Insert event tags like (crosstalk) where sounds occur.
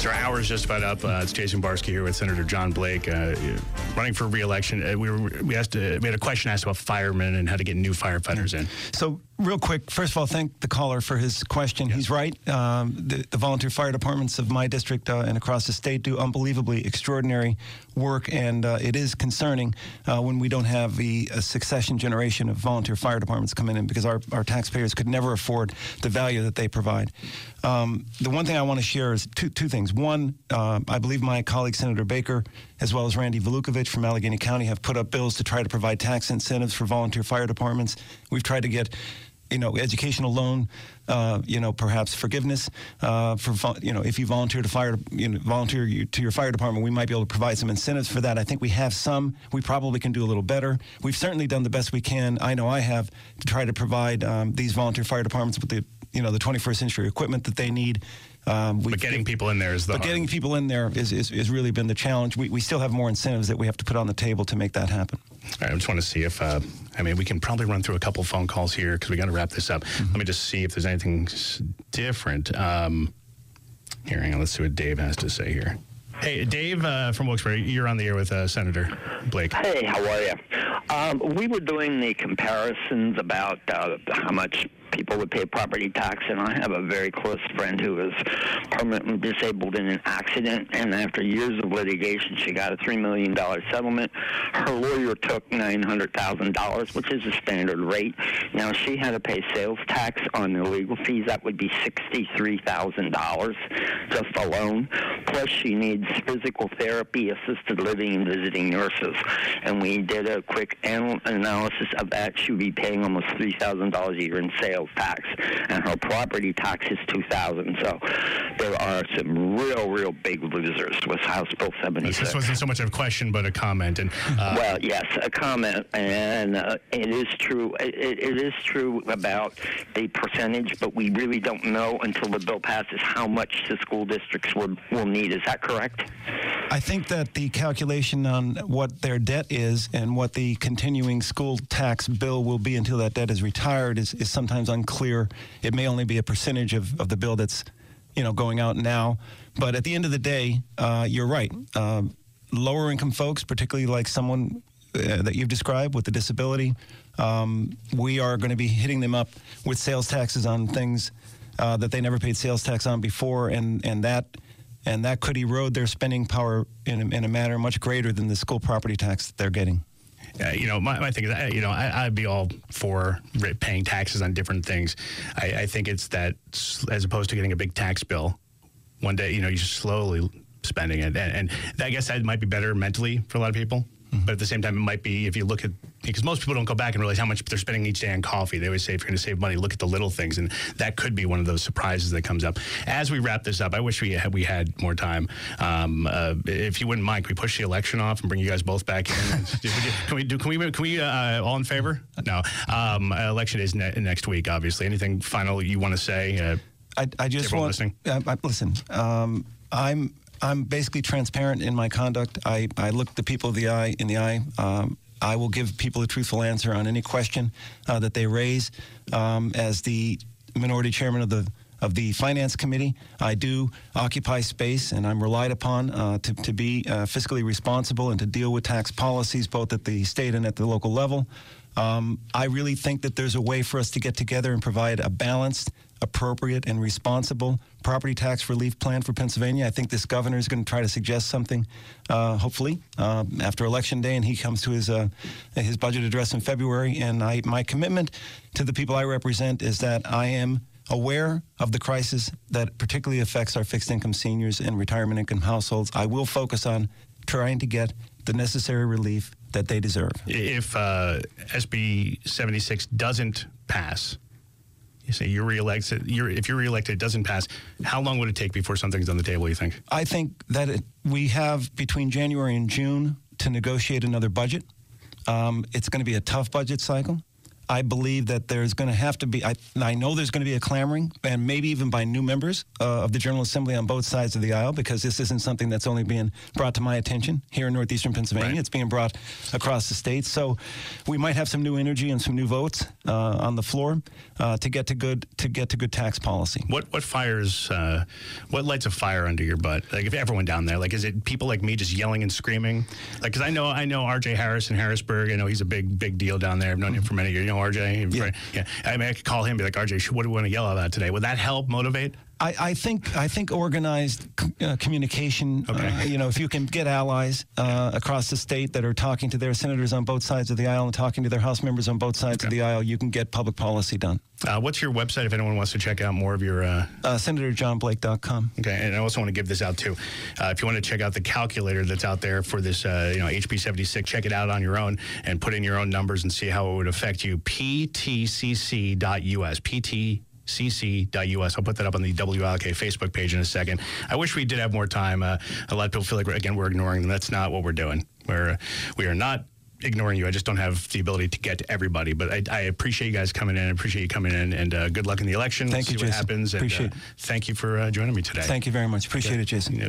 So our hour is just about up. Uh, it's Jason Barsky here with Senator John Blake, uh, running for re-election. Uh, we were we asked uh, we had a question asked about firemen and how to get new firefighters in. So, real quick, first of all, thank the caller for his question. He's right. Um, the, the volunteer fire departments of my district uh, and across the state do unbelievably extraordinary work, and uh, it is concerning uh, when we don't have the a succession generation of volunteer fire departments coming in because our, our taxpayers could never afford the value that they provide. Um, the one thing I want to share is two, two things. One, uh, I believe my colleague Senator Baker, as well as Randy Vulakovich from Allegheny County, have put up bills to try to provide tax incentives for volunteer fire departments. We've tried to get you know, educational loan, uh, you know, perhaps forgiveness uh, for, you know, if you volunteer to fire, you know, volunteer you, to your fire department, we might be able to provide some incentives for that. I think we have some. We probably can do a little better. We've certainly done the best we can. I know I have to try to provide um, these volunteer fire departments with the, you know, the 21st century equipment that they need. Um, we But getting people in there is the but hard- getting people in there is, is, is really been the challenge. We, we still have more incentives that we have to put on the table to make that happen. All right, I just want to see if, uh, I mean, we can probably run through a couple phone calls here because we got to wrap this up. Let me just see if there's anything different. Um, here, hang on. Let's see what Dave has to say here. Hey, Dave uh, from Wilkes-Barre, you're on the air with uh, Senator Blake. Hey, how are you? Um, we were doing the comparisons about uh, how much people would pay property tax, and I have a very close friend who was permanently disabled in an accident, and after years of litigation, she got a $3 million settlement. Her lawyer took $900,000, which is a standard rate. Now, she had to pay sales tax on the legal fees. That would be $63,000 just alone. Plus, she needs physical therapy, assisted living, and visiting nurses. And we did a quick anal- analysis of that. She would be paying almost $3,000 a year in sales tax, and her property tax is 2000 So there are some real, real big losers with House Bill 76. This wasn't so much of a question, but a comment. And uh, (laughs) Well, yes, a comment, and uh, it is true. It, it is true about the percentage, but we really don't know until the bill passes how much the school districts will, will need. Is that correct? I think that the calculation on what their debt is and what the continuing school tax bill will be until that debt is retired is, is sometimes unclear. It may only be a percentage of, of the bill that's, you know, going out now. But at the end of the day, uh, you're right. Um, lower income folks, particularly like someone uh, that you've described with a disability, um, we are going to be hitting them up with sales taxes on things uh, that they never paid sales tax on before, and and that and that could erode their spending power in a, in a manner much greater than the school property tax that they're getting. Uh, you know, my, my thing is, uh, you know, I, I'd be all for paying taxes on different things. I, I think it's that as opposed to getting a big tax bill, one day, you know, you're slowly spending it. And, and I guess that might be better mentally for a lot of people. But at the same time, it might be if you look at because most people don't go back and realize how much they're spending each day on coffee. They always say if you're going to save money, look at the little things, and that could be one of those surprises that comes up. As we wrap this up, I wish we had, we had more time. Um, uh, if you wouldn't mind, can we push the election off and bring you guys both back in? (laughs) can we do? Can we? Can we? Uh, all in favor? No. Um, election is ne- next week. Obviously. Anything final you want to say? Uh, I, I just want listening? Uh, I, listen. Um, I'm I'm basically transparent in my conduct. I, I look the people of the eye in the eye. Um, I will give people a truthful answer on any question uh, that they raise. Um, as the minority chairman of the of the finance committee, I do occupy space, and I'm relied upon uh, to to be uh, fiscally responsible and to deal with tax policies both at the state and at the local level. Um, I really think that there's a way for us to get together and provide a balanced, appropriate, and responsible property tax relief plan for Pennsylvania. I think this governor is going to try to suggest something, uh, hopefully, uh, after Election Day, and he comes to his uh, his budget address in February. And I, my commitment to the people I represent is that I am aware of the crisis that particularly affects our fixed income seniors and retirement income households. I will focus on trying to get the necessary relief that they deserve. if uh, SB 76 doesn't pass, you say you're reelected. You're, if you're reelected, it doesn't pass. How long would it take before something's on the table? You think? I think that it, we have between January and June to negotiate another budget. Um, it's going to be a tough budget cycle. I believe that there's going to have to be, I, I know there's going to be a clamoring, and maybe even by new members uh, of the General Assembly on both sides of the aisle, because this isn't something that's only being brought to my attention here in northeastern Pennsylvania. Right. It's being brought across the state. So we might have some new energy and some new votes uh, on the floor uh, to get to good to get to good tax policy. What what fires? Uh, what lights a fire under your butt? Like if everyone down there, like is it people like me just yelling and screaming? Like because I know I know R.J. Harris in Harrisburg. I know he's a big big deal down there. I've known him for many years. You know R.J. Yeah. yeah. I mean I could call him and be like R.J. What do we want to yell about today? Would that help motivate? I, I think I think organized uh, communication. Okay. Uh, you know, if you can get allies uh, across the state that are talking to their senators on both sides of the aisle and talking to their House members on both sides of the aisle, you can get public policy done. Uh, what's your website if anyone wants to check out more of your? Uh, Uh, SenatorJohnBlake.com. Okay, and I also want to give this out too. Uh, if you want to check out the calculator that's out there for this, uh, you know, HB seventy six, check it out on your own and put in your own numbers and see how it would affect you. PTCC.us. PT cc.us. I'll put that up on the WLK Facebook page in a second. I wish we did have more time. Uh, a lot of people feel like, again, we're ignoring them. That's not what we're doing. We're, we are not ignoring you. I just don't have the ability to get to everybody. But I, I appreciate you guys coming in. I appreciate you coming in. And uh, good luck in the election. Thank we'll you, see what Jason. happens. And, Appreciate uh, it. Thank you for uh, joining me today. Thank you very much. Appreciate it, Jason. Yeah.